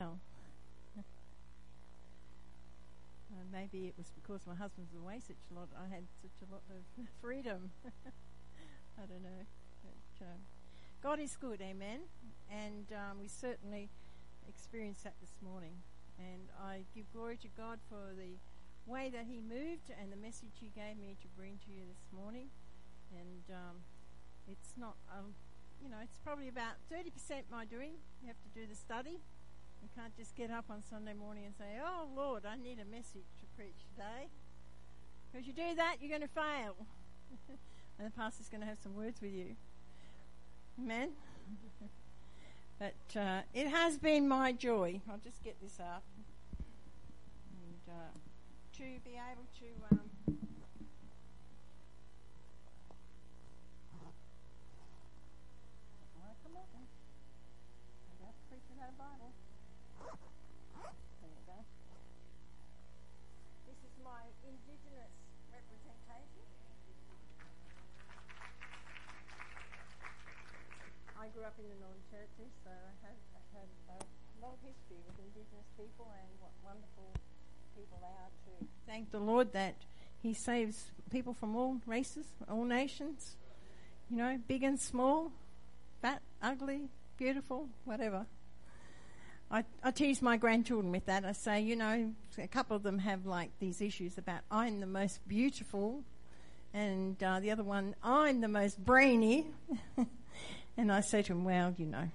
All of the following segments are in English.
well. Uh, maybe it was because my husband was away such a lot. I had such a lot of freedom. I don't know. But, um, God is good, amen. And um, we certainly experienced that this morning. And I give glory to God for the way that He moved and the message He gave me to bring to you this morning. And um, it's not, um, you know, it's probably about 30% my doing. You have to do the study. You can't just get up on Sunday morning and say, Oh Lord, I need a message to preach today. Because you do that, you're going to fail. and the pastor's going to have some words with you. Amen? but uh, it has been my joy. I'll just get this up. And uh, to be able to. Um, come on. That's preaching out Bible. This is my Indigenous representation. I grew in the Northern Territory, so I have, I have a long history with Indigenous people and what wonderful people they are too. Thank the Lord that He saves people from all races, all nations, you know, big and small, fat, ugly, beautiful, whatever. I, I tease my grandchildren with that. I say, you know, a couple of them have like these issues about I'm the most beautiful, and uh, the other one, I'm the most brainy. and I say to them, well, you know,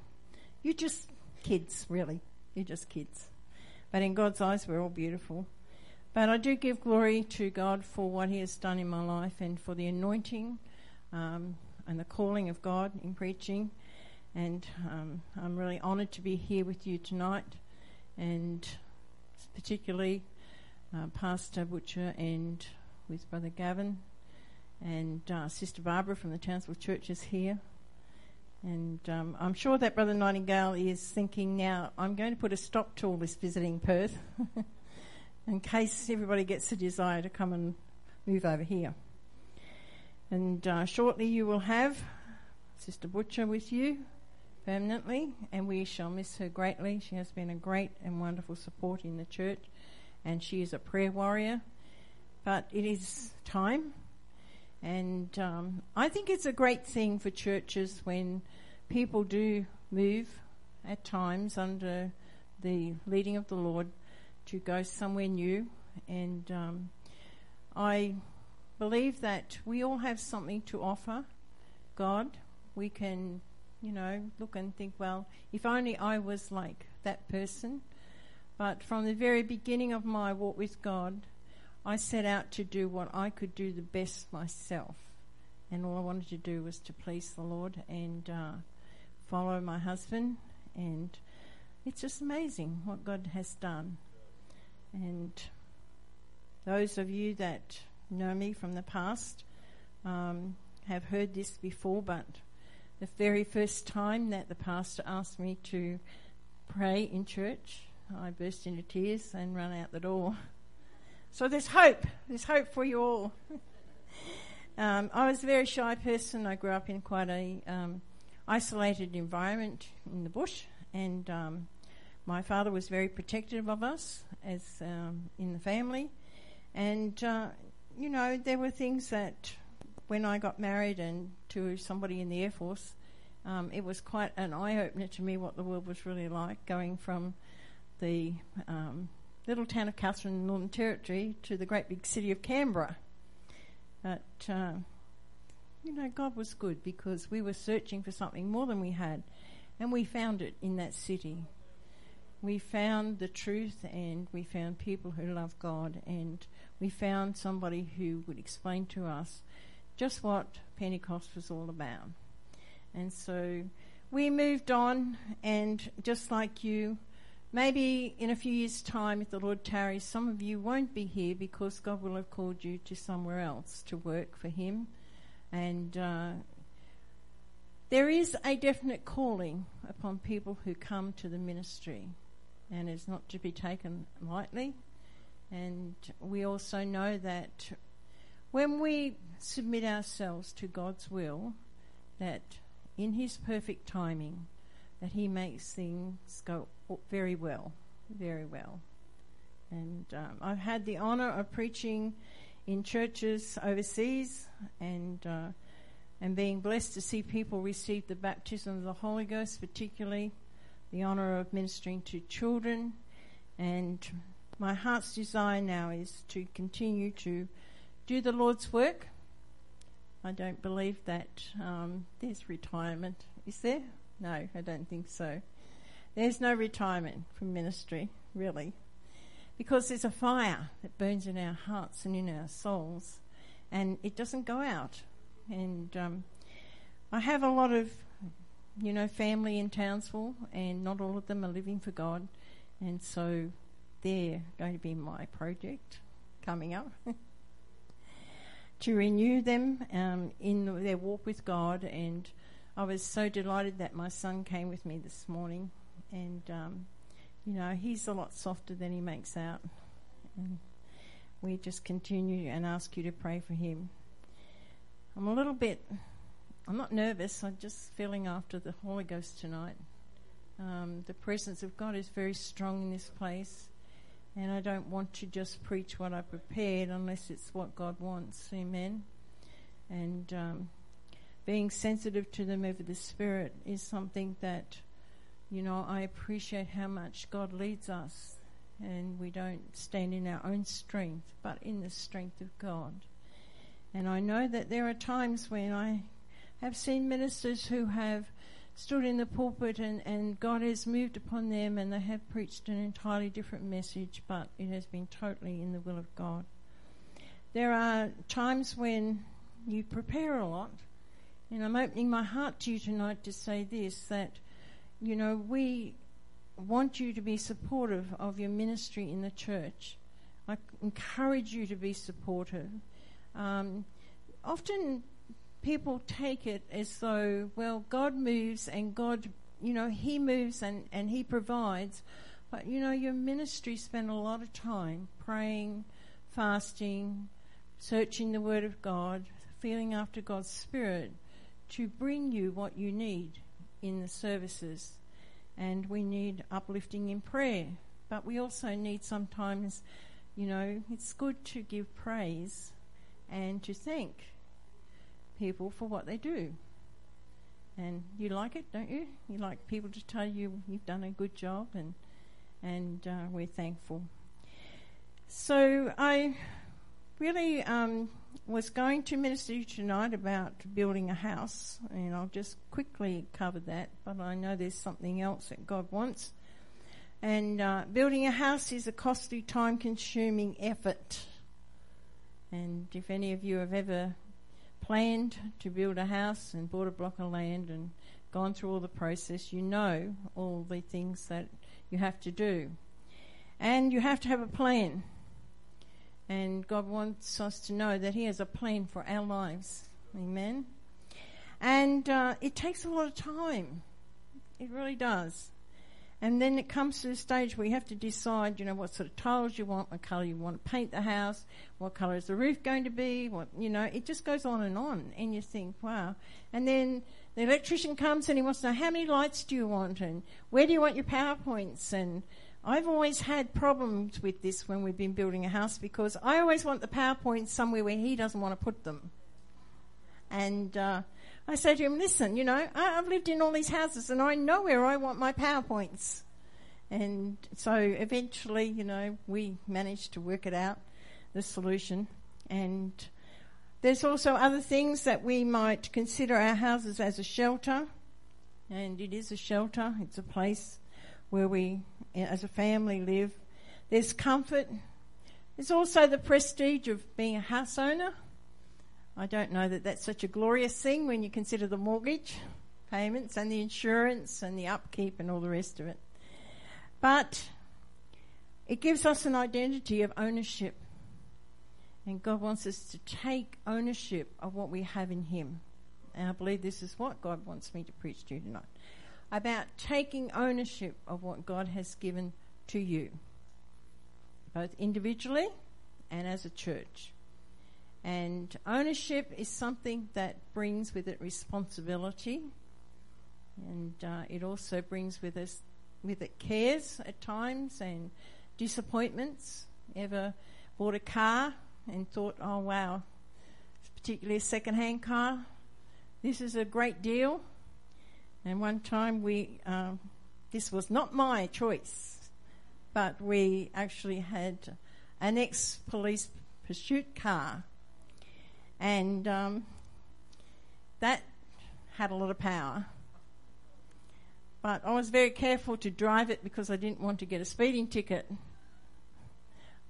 you're just kids, really. You're just kids. But in God's eyes, we're all beautiful. But I do give glory to God for what He has done in my life and for the anointing um, and the calling of God in preaching and um, I'm really honoured to be here with you tonight, and particularly uh, Pastor Butcher and with Brother Gavin and uh, Sister Barbara from the Townsville Church is here. And um, I'm sure that Brother Nightingale is thinking now, I'm going to put a stop to all this visiting Perth in case everybody gets the desire to come and move over here. And uh, shortly you will have Sister Butcher with you permanently, and we shall miss her greatly. She has been a great and wonderful support in the church, and she is a prayer warrior. But it is time, and um, I think it's a great thing for churches when people do move at times under the leading of the Lord to go somewhere new. And um, I believe that we all have something to offer God. We can you know, look and think, well, if only I was like that person. But from the very beginning of my walk with God, I set out to do what I could do the best myself. And all I wanted to do was to please the Lord and uh, follow my husband. And it's just amazing what God has done. And those of you that know me from the past um, have heard this before, but the very first time that the pastor asked me to pray in church, I burst into tears and ran out the door. So there's hope. There's hope for you all. um, I was a very shy person. I grew up in quite a um, isolated environment in the bush, and um, my father was very protective of us as um, in the family. And uh, you know, there were things that when I got married and to somebody in the Air Force, um, it was quite an eye opener to me what the world was really like, going from the um, little town of Katherine, Northern Territory, to the great big city of Canberra. But uh, you know, God was good because we were searching for something more than we had, and we found it in that city. We found the truth, and we found people who love God, and we found somebody who would explain to us just what Pentecost was all about. And so we moved on, and just like you, maybe in a few years' time, if the Lord tarries, some of you won't be here because God will have called you to somewhere else to work for Him. And uh, there is a definite calling upon people who come to the ministry, and it's not to be taken lightly. And we also know that when we submit ourselves to God's will, that in His perfect timing, that He makes things go very well, very well. And um, I've had the honour of preaching in churches overseas and uh, and being blessed to see people receive the baptism of the Holy Ghost, particularly the honour of ministering to children. And my heart's desire now is to continue to do the Lord's work. I don't believe that um, there's retirement. Is there? No, I don't think so. There's no retirement from ministry, really, because there's a fire that burns in our hearts and in our souls, and it doesn't go out. And um, I have a lot of, you know, family in Townsville, and not all of them are living for God, and so they're going to be my project coming up. to renew them um, in their walk with God, and I was so delighted that my son came with me this morning, and um, you know he's a lot softer than he makes out, and we just continue and ask you to pray for him. I'm a little bit, I'm not nervous, I'm just feeling after the Holy Ghost tonight. Um, the presence of God is very strong in this place, and I don't want to just preach what I prepared unless it's what God wants. Amen. And um, being sensitive to the move of the Spirit is something that, you know, I appreciate how much God leads us, and we don't stand in our own strength, but in the strength of God. And I know that there are times when I have seen ministers who have stood in the pulpit and, and God has moved upon them and they have preached an entirely different message, but it has been totally in the will of God. There are times when you prepare a lot, and I'm opening my heart to you tonight to say this that, you know, we want you to be supportive of your ministry in the church. I encourage you to be supportive. Um, often people take it as though, well, God moves and God, you know, He moves and, and He provides. But, you know, your ministry spent a lot of time praying, fasting, searching the Word of God, feeling after God's Spirit to bring you what you need in the services. And we need uplifting in prayer. But we also need sometimes, you know, it's good to give praise and to thank people for what they do. And you like it, don't you? You like people to tell you you've done a good job, and and uh, we're thankful. So I really um, was going to minister tonight about building a house, and I'll just quickly cover that. But I know there's something else that God wants. And uh, building a house is a costly, time-consuming effort. And if any of you have ever planned to build a house and bought a block of land and gone through all the process, you know all the things that you have to do. And you have to have a plan. And God wants us to know that He has a plan for our lives. Amen. And uh, it takes a lot of time. It really does. And then it comes to the stage where you have to decide, you know, what sort of tiles you want, what colour you want to paint the house, what colour is the roof going to be, what, you know, it just goes on and on. And you think, wow. And then the electrician comes and he wants to know how many lights do you want and where do you want your power points and I've always had problems with this when we've been building a house because I always want the power points somewhere where he doesn't want to put them. And uh, I say to him, listen, you know, I, have lived in all these houses and I know where I want my power points. And so eventually, you know, we managed to work it out, the solution. And there's also other things that we might consider our houses as a shelter. And it is a shelter. It's a place where we, as a family, live. There's comfort. There's also the prestige of being a house owner. I don't know that that's such a glorious thing when you consider the mortgage payments and the insurance and the upkeep and all the rest of it. But it gives us an identity of ownership. And God wants us to take ownership of what we have in Him. And I believe this is what God wants me to preach to you tonight about taking ownership of what God has given to you, both individually and as a church. And ownership is something that brings with it responsibility and uh, it also brings with us with it cares at times and disappointments. Ever bought a car and thought, oh wow, particularly a second-hand car, this is a great deal. And one time we, um, this was not my choice, but we actually had an ex-police pursuit car, and um, that had a lot of power. But I was very careful to drive it because I didn't want to get a speeding ticket.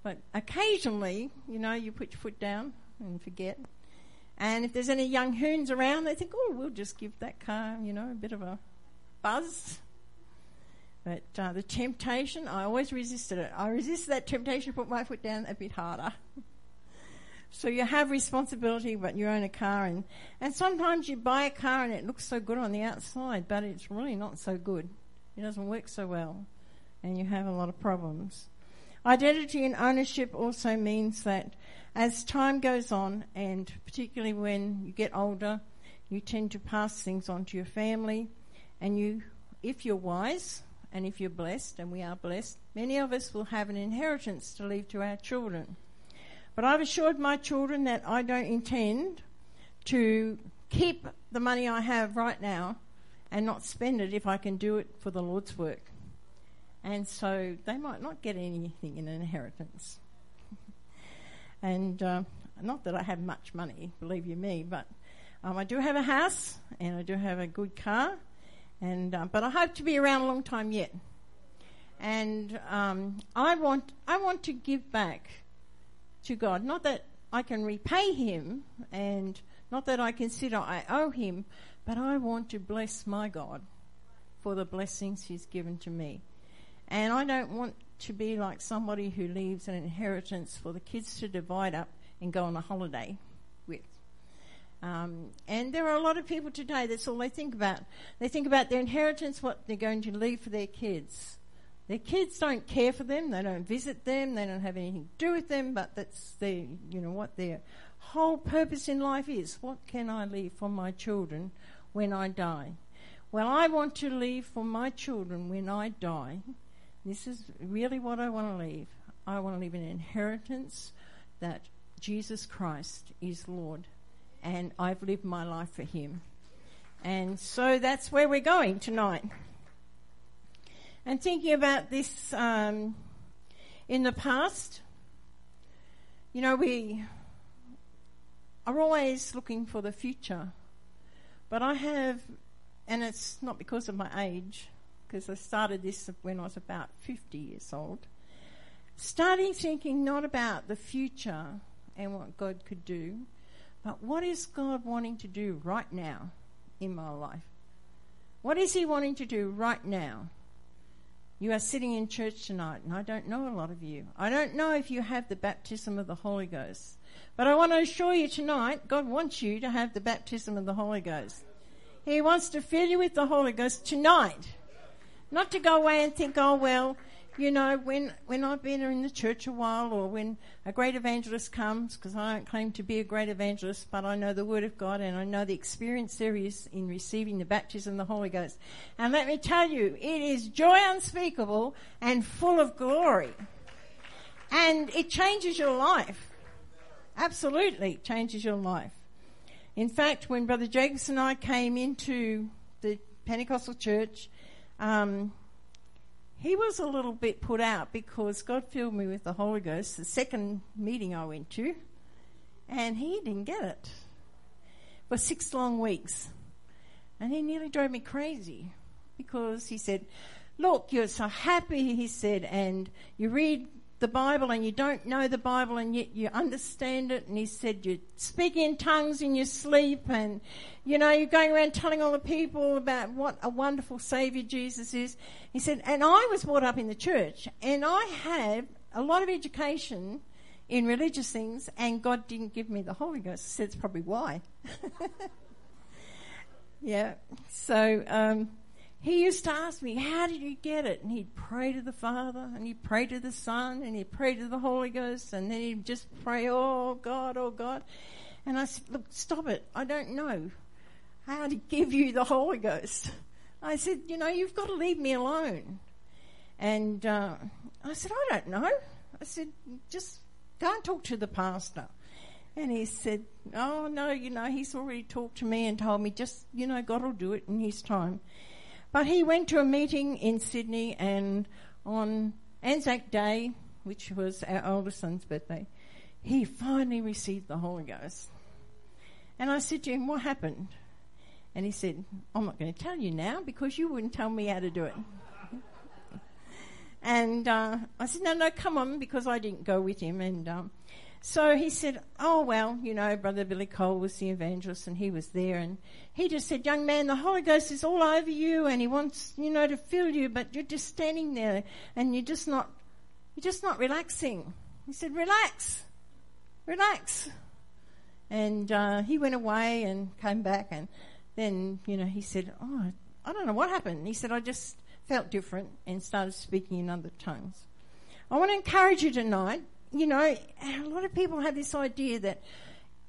But occasionally, you know, you put your foot down and forget. And if there's any young hoons around, they think, oh, we'll just give that car, you know, a bit of a buzz. But uh, the temptation, I always resisted it. I resisted that temptation to put my foot down a bit harder. So you have responsibility, but you own a car, and, and sometimes you buy a car and it looks so good on the outside, but it's really not so good. It doesn't work so well, and you have a lot of problems. Identity and ownership also means that as time goes on, and particularly when you get older, you tend to pass things on to your family, and you, if you're wise and if you're blessed, and we are blessed, many of us will have an inheritance to leave to our children. But I've assured my children that I don't intend to keep the money I have right now and not spend it if I can do it for the Lord's work. And so they might not get anything in inheritance. and uh, not that I have much money, believe you me, but um, I do have a house and I do have a good car, and uh, but I hope to be around a long time yet. And um, I want I want to give back to God. Not that I can repay Him and not that I consider I owe Him, but I want to bless my God for the blessings He's given to me. And I don't want to be like somebody who leaves an inheritance for the kids to divide up and go on a holiday with. Um, and there are a lot of people today, that's all they think about. They think about their inheritance, what they're going to leave for their kids. Their kids don't care for them, they don't visit them, they don't have anything to do with them, but that's their, you know, what their whole purpose in life is. What can I leave for my children when I die? Well, I want to leave for my children when I die. This is really what I want to leave. I want to leave an inheritance that Jesus Christ is Lord and I've lived my life for Him. And so that's where we're going tonight. And thinking about this um, in the past, you know, we are always looking for the future. But I have, and it's not because of my age, because I started this when I was about 50 years old, starting thinking not about the future and what God could do, but what is God wanting to do right now in my life? What is He wanting to do right now? You are sitting in church tonight, and I don't know a lot of you. I don't know if you have the baptism of the Holy Ghost. But I want to assure you tonight, God wants you to have the baptism of the Holy Ghost. He wants to fill you with the Holy Ghost tonight. Not to go away and think, oh, well, you know, when, when I've been in the church a while or when a great evangelist comes, because I don't claim to be a great evangelist, but I know the Word of God and I know the experience there is in receiving the baptism of the Holy Ghost. And let me tell you, it is joy unspeakable and full of glory. And it changes your life. Absolutely changes your life. In fact, when Brother Jacobs and I came into the Pentecostal church, um, he was a little bit put out because God filled me with the Holy Ghost the second meeting I went to, and he didn't get it for six long weeks. And he nearly drove me crazy because he said, Look, you're so happy, he said, and you read the Bible and you don't know the Bible and yet you understand it. And he said, you speak in tongues in your sleep and, you know, you're going around telling all the people about what a wonderful Savior Jesus is. He said, and I was brought up in the church and I have a lot of education in religious things and God didn't give me the Holy Ghost. So that's probably why. yeah. So, um, he used to ask me, How did you get it? And he'd pray to the Father, and he'd pray to the Son, and he'd pray to the Holy Ghost, and then he'd just pray, Oh God, oh God. And I said, Look, stop it. I don't know how to give you the Holy Ghost. I said, You know, you've got to leave me alone. And uh, I said, I don't know. I said, Just go and talk to the pastor. And he said, Oh, no, you know, he's already talked to me and told me, just, you know, God will do it in his time. But he went to a meeting in Sydney and on Anzac Day, which was our oldest son's birthday, he finally received the Holy Ghost. And I said to him, What happened? And he said, I'm not going to tell you now because you wouldn't tell me how to do it. and uh, I said, No, no, come on, because I didn't go with him. And um, so he said, Oh, well, you know, Brother Billy Cole was the evangelist and he was there. And he just said, Young man, the Holy Ghost is all over you and he wants, you know, to fill you, but you're just standing there and you're just not, you're just not relaxing. He said, Relax, relax. And uh, he went away and came back and then, you know, he said, Oh, I don't know what happened. He said, I just felt different and started speaking in other tongues. I want to encourage you tonight. You know, a lot of people have this idea that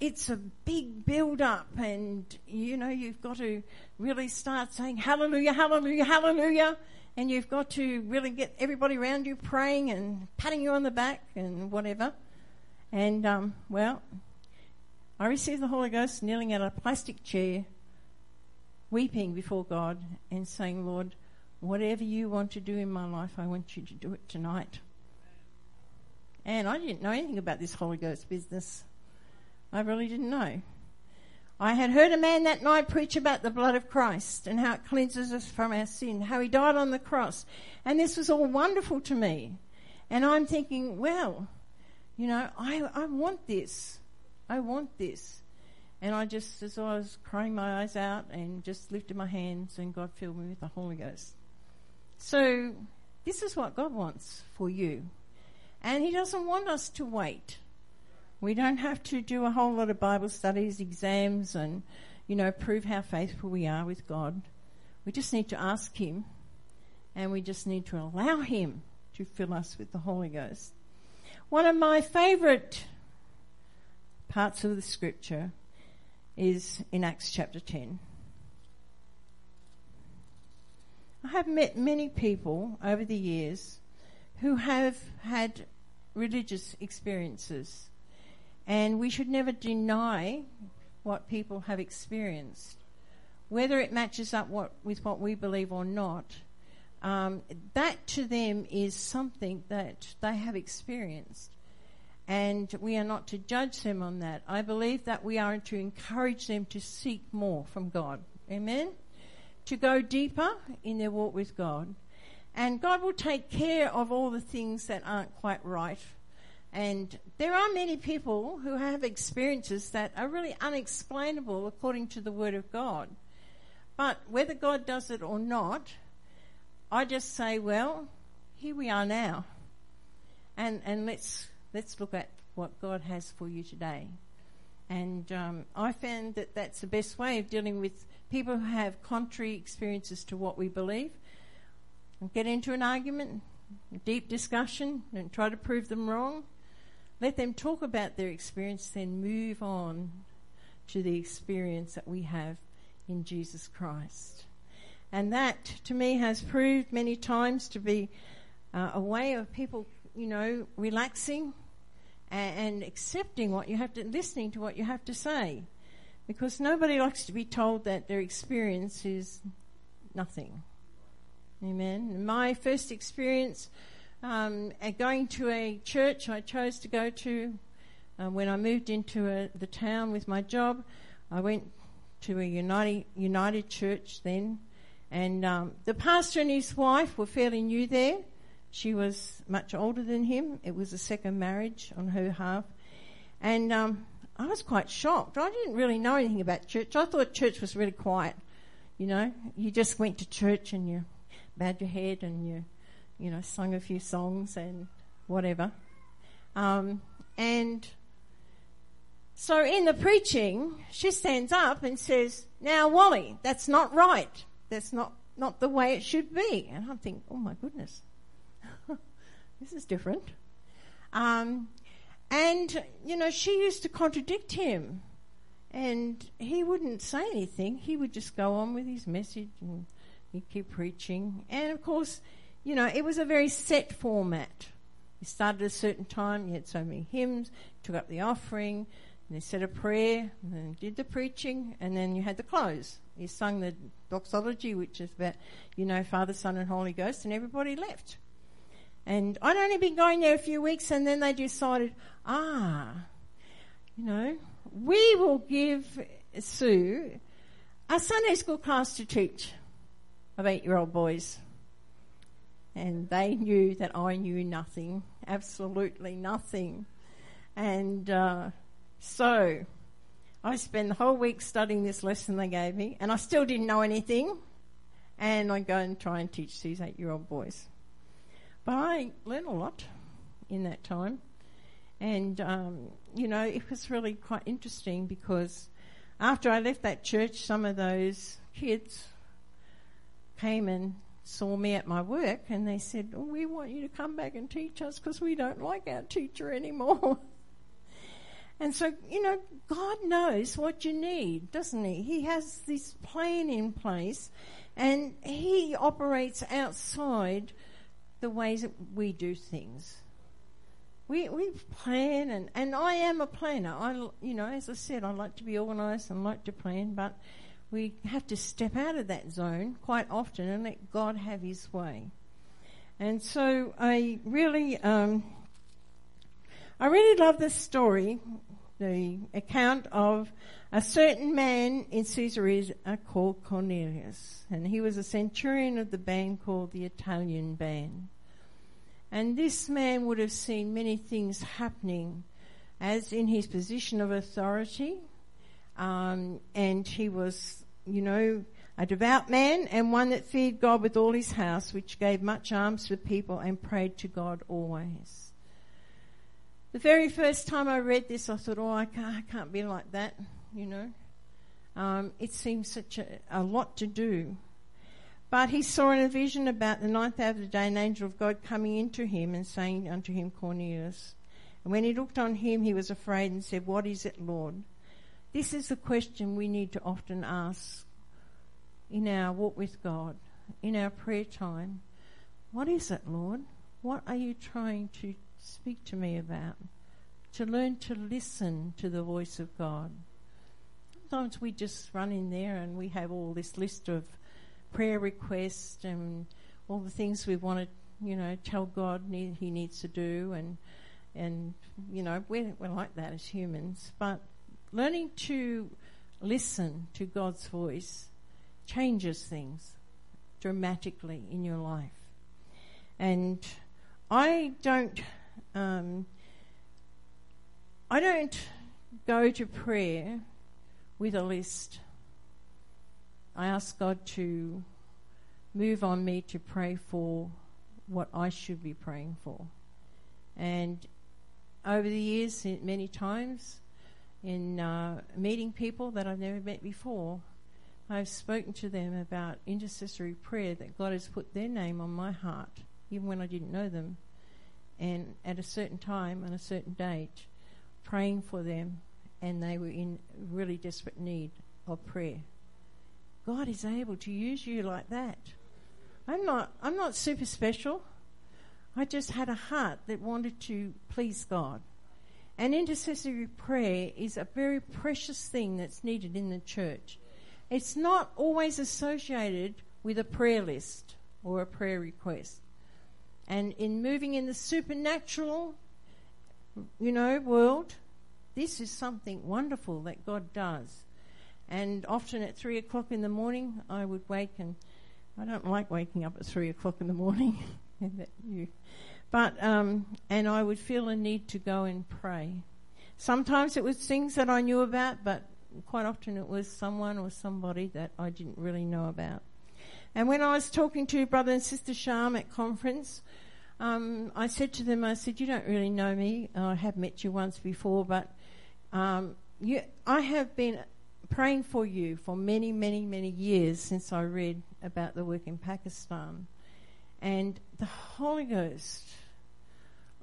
it's a big build up and, you know, you've got to really start saying hallelujah, hallelujah, hallelujah. And you've got to really get everybody around you praying and patting you on the back and whatever. And, um, well, I received the Holy Ghost kneeling at a plastic chair weeping before God and saying, Lord, whatever you want to do in my life, I want you to do it tonight. And I didn't know anything about this Holy Ghost business. I really didn't know. I had heard a man that night preach about the blood of Christ and how it cleanses us from our sin, how he died on the cross. And this was all wonderful to me. And I'm thinking, well, you know, I, I want this. I want this. And I just, as I was crying my eyes out and just lifted my hands, and God filled me with the Holy Ghost. So, this is what God wants for you. And He doesn't want us to wait. We don't have to do a whole lot of Bible studies, exams, and, you know, prove how faithful we are with God. We just need to ask Him, and we just need to allow Him to fill us with the Holy Ghost. One of my favourite parts of the scripture is in Acts chapter 10. I have met many people over the years who have had religious experiences, and we should never deny what people have experienced, whether it matches up what, with what we believe or not. Um, that to them is something that they have experienced and we are not to judge them on that. I believe that we are to encourage them to seek more from God. Amen? To go deeper in their walk with God. And God will take care of all the things that aren't quite right. And there are many people who have experiences that are really unexplainable according to the Word of God. But whether God does it or not, I just say, well, here we are now. And, and let's let's look at what God has for you today. And um, I found that that's the best way of dealing with people who have contrary experiences to what we believe. Get into an argument, deep discussion, and try to prove them wrong. Let them talk about their experience, then move on to the experience that we have in Jesus Christ. And that, to me, has proved many times to be uh, a way of people, you know, relaxing and, accepting what you have to, listening to what you have to say. Because nobody likes to be told that their experience is nothing. Amen. My first experience um, going to a church I chose to go to uh, when I moved into a, the town with my job, I went to a United, United church then, and um, the pastor and his wife were fairly new there. She was much older than him. It was a second marriage on her half. And um, I was quite shocked. I didn't really know anything about church. I thought church was really quiet. You know, you just went to church and you bowed your head and you, you know, sung a few songs and whatever. Um, and so in the preaching, she stands up and says, Now, Wally, that's not right. That's not, not the way it should be. And I'm thinking, Oh my goodness. This is different. Um, and, you know, she used to contradict him. And he wouldn't say anything. He would just go on with his message and He'd keep preaching. And of course, you know, it was a very set format. You started at a certain time, you had so many hymns, took up the offering, and they said a prayer, and then did the preaching, and then you had the close. You sung the doxology, which is about, you know, Father, Son, and Holy Ghost, and everybody left. And I'd only been going there a few weeks, and then they decided, ah, you know, we will give Sue a Sunday school class to teach of eight year old boys. And they knew that I knew nothing, absolutely nothing. And uh, so I spent the whole week studying this lesson they gave me, and I still didn't know anything. And I go and try and teach these eight year old boys. But I learned a lot in that time. And, um, you know, it was really quite interesting because after I left that church, some of those kids came and saw me at my work and they said, oh, We want you to come back and teach us because we don't like our teacher anymore. and so, you know, God knows what you need, doesn't He? He has this plan in place and He operates outside the ways that we do things. We, we plan and, and I am a planner. I, you know, as I said, I like to be organised and like to plan, but we have to step out of that zone quite often and let God have His way. And so I really, um, I really love this story, the account of a certain man in Caesarea called Cornelius, and he was a centurion of the band called the Italian Band. And this man would have seen many things happening as in his position of authority, um, and he was you know, a devout man and one that feared God with all his house, which gave much alms to the people and prayed to God always. The very first time I read this, I thought, oh, I can't, I can't be like that, you know. Um, it seems such a, a, lot to do. But he saw in a vision about the ninth hour of the day an angel of God coming into him and saying unto him, Cornelius. And when he looked on him, he was afraid and said, What is it, Lord? This is the question we need to often ask in our walk with God, in our prayer time. What is it, Lord? What are you trying to speak to me about? To learn to listen to the voice of God. Sometimes we just run in there and we have all this list of prayer requests and all the things we want to, you know, tell God He needs to do, and and you know we're we're like that as humans, but learning to listen to God's voice changes things dramatically in your life. And I don't, um, I don't go to prayer with a list. I ask God to move on me to pray for what I should be praying for. And over the years, many times, in uh, meeting people that I've never met before. I've spoken to them about intercessory prayer that God has put their name on my heart, even when I didn't know them, and at a certain time, on a certain date, praying for them, and they were in really desperate need of prayer. God is able to use you like that. I'm not. I'm not super special. I just had a heart that wanted to please God. And intercessory prayer is a very precious thing that's needed in the church. It's not always associated with a prayer list or a prayer request. And in moving in the supernatural, you know, world, this is something wonderful that God does. And often at three o'clock in the morning, I would wake and I don't like waking up at three o'clock in the morning. you but um, and I would feel a need to go and pray. Sometimes it was things that I knew about, but quite often it was someone or somebody that I didn't really know about. And when I was talking to brother and sister Sham at conference, um, I said to them, I said, "You don't really know me. I have met you once before, but um, you, I have been praying for you for many, many, many years since I read about the work in Pakistan, and the Holy Ghost."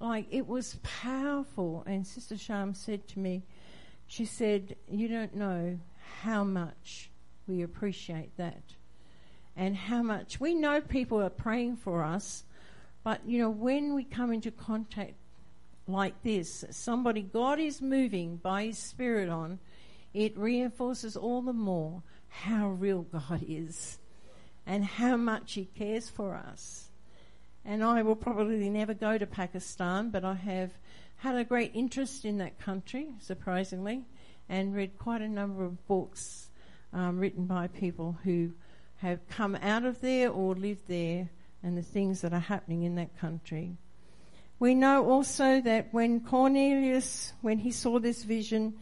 Like it was powerful. And Sister Sham said to me, she said, You don't know how much we appreciate that. and how much we know people are praying for us, but you know, when we come into contact like this, somebody God is moving by His Spirit on, it reinforces all the more how real God is and how much He cares for us. And I will probably never go to Pakistan, but I have had a great interest in that country, surprisingly, and read quite a number of books um, written by people who have come out of there or lived there and the things that are happening in that country. We know also that when Cornelius, when he saw this vision,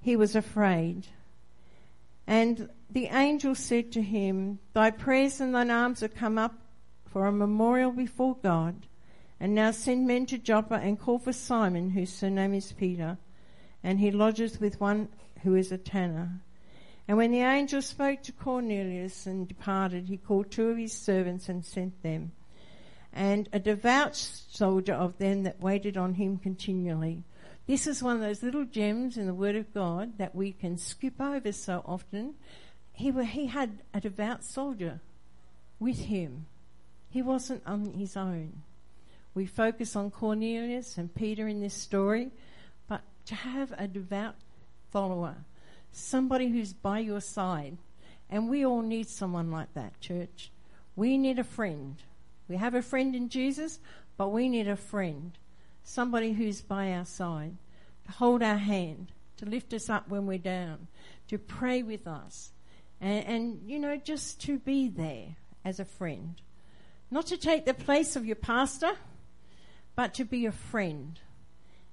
he was afraid. And the angel said to him, Thy prayers and thine alms are come up for a memorial before God. And now send men to Joppa and call for Simon, whose surname is Peter, and he lodges with one who is a tanner. And when the angel spoke to Cornelius and departed, he called two of his servants and sent them, and a devout soldier of them that waited on him continually. This is one of those little gems in the Word of God that we can skip over so often. He, he had a devout soldier with him. He wasn't on his own. We focus on Cornelius and Peter in this story, but to have a devout follower somebody who's by your side. And we all need someone like that, church. We need a friend. We have a friend in Jesus, but we need a friend. Somebody who's by our side, to hold our hand, to lift us up when we're down, to pray with us, and, and you know, just to be there as a friend. Not to take the place of your pastor, but to be a friend.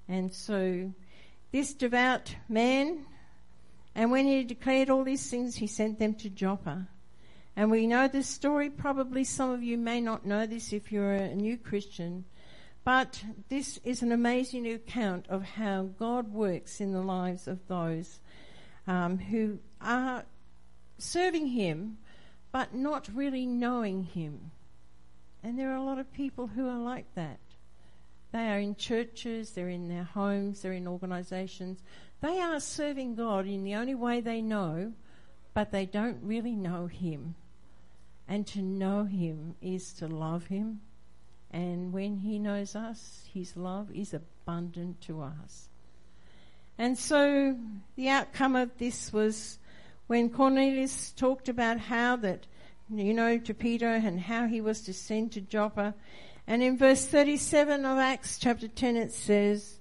And so, this devout man and when he declared all these things, he sent them to Joppa. And we know this story. Probably some of you may not know this if you're a new Christian. But this is an amazing account of how God works in the lives of those um, who are serving Him, but not really knowing Him. And there are a lot of people who are like that. They are in churches, they're in their homes, they're in organizations, they are serving God in the only way they know, but they don't really know Him. And to know Him is to love Him. And when He knows us, His love is abundant to us. And so the outcome of this was when Cornelius talked about how that, you know, to Peter and how he was to send to Joppa. And in verse 37 of Acts chapter 10 it says,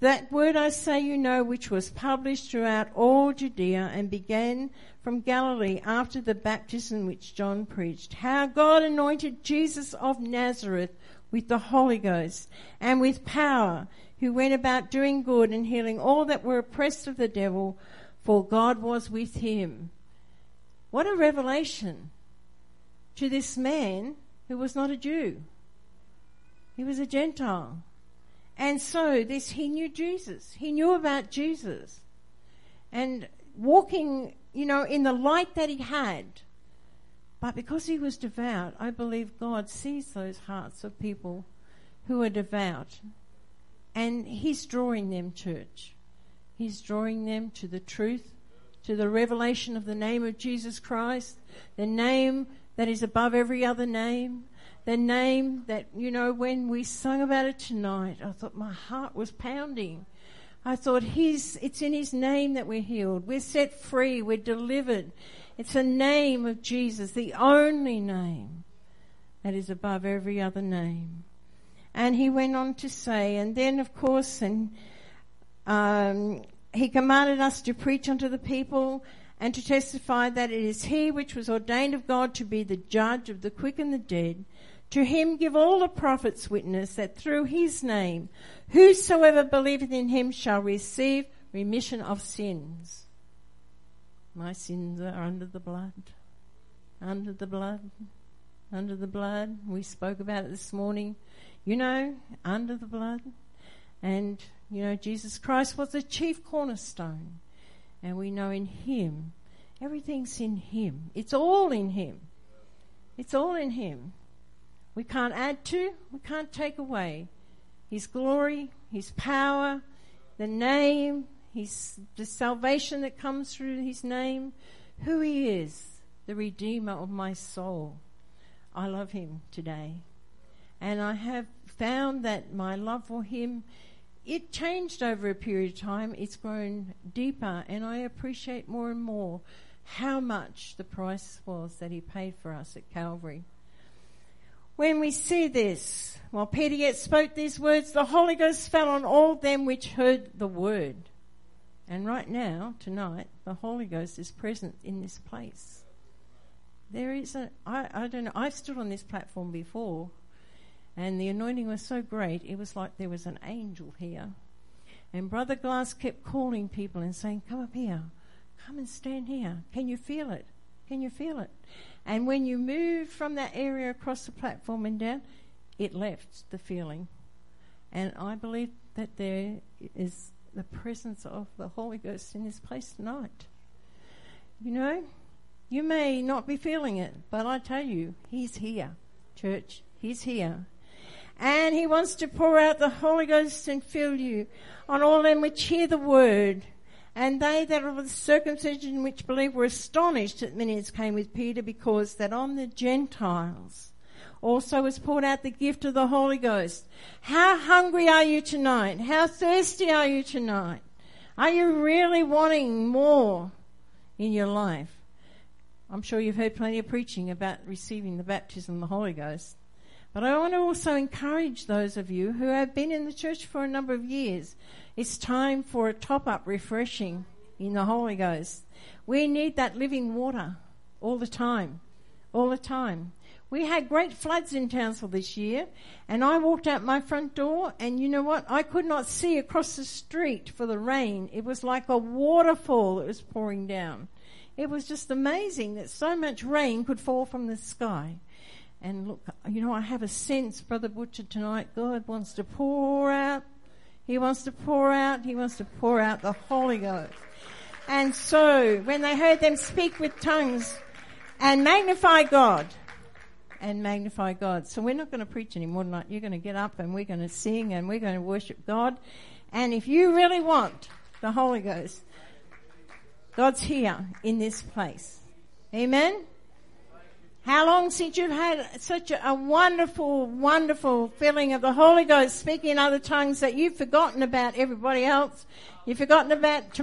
that word I say you know, which was published throughout all Judea and began from Galilee after the baptism which John preached, how God anointed Jesus of Nazareth with the Holy Ghost and with power, who went about doing good and healing all that were oppressed of the devil, for God was with him. What a revelation to this man who was not a Jew. He was a Gentile. And so this, he knew Jesus. He knew about Jesus. And walking, you know, in the light that he had. But because he was devout, I believe God sees those hearts of people who are devout. And he's drawing them, church. He's drawing them to the truth, to the revelation of the name of Jesus Christ, the name that is above every other name, the name that, you know, when we sung about it tonight, I thought my heart was pounding. I thought his, it's in his name that we're healed. We're set free. We're delivered. It's the name of Jesus, the only name that is above every other name. And he went on to say, and then of course, and, um, he commanded us to preach unto the people and to testify that it is he which was ordained of God to be the judge of the quick and the dead to him give all the prophets witness that through his name, whosoever believeth in him shall receive remission of sins. My sins are under the blood. Under the blood. Under the blood. We spoke about it this morning. You know, under the blood. And, you know, Jesus Christ was the chief cornerstone. And we know in him, everything's in him. It's all in him. It's all in him. We can't add to, we can't take away. His glory, His power, the name, His, the salvation that comes through His name, who He is, the Redeemer of my soul. I love him today. And I have found that my love for him, it changed over a period of time. It's grown deeper and I appreciate more and more how much the price was that he paid for us at Calvary. When we see this, while Peter yet spoke these words, the Holy Ghost fell on all them which heard the word. And right now, tonight, the Holy Ghost is present in this place. There is a, I, I don't know, I've stood on this platform before, and the anointing was so great, it was like there was an angel here. And Brother Glass kept calling people and saying, Come up here, come and stand here. Can you feel it? Can you feel it? And when you moved from that area across the platform and down, it left the feeling. And I believe that there is the presence of the Holy Ghost in this place tonight. You know, you may not be feeling it, but I tell you, He's here, church. He's here. And He wants to pour out the Holy Ghost and fill you on all them which hear the word and they that are of the circumcision which believe were astonished that many came with Peter because that on the Gentiles also was poured out the gift of the Holy Ghost. How hungry are you tonight? How thirsty are you tonight? Are you really wanting more in your life? I'm sure you've heard plenty of preaching about receiving the baptism of the Holy Ghost. But I want to also encourage those of you who have been in the church for a number of years it's time for a top up refreshing in the Holy Ghost. We need that living water all the time. All the time. We had great floods in Townsville this year, and I walked out my front door, and you know what? I could not see across the street for the rain. It was like a waterfall that was pouring down. It was just amazing that so much rain could fall from the sky. And look, you know, I have a sense, Brother Butcher, tonight God wants to pour out he wants to pour out, he wants to pour out the Holy Ghost. And so, when they heard them speak with tongues and magnify God, and magnify God. So we're not going to preach anymore tonight. You're going to get up and we're going to sing and we're going to worship God. And if you really want the Holy Ghost, God's here in this place. Amen? How long since you've had such a, wonderful, wonderful feeling of the Holy Ghost speaking in other tongues that you've forgotten about everybody else? You've forgotten about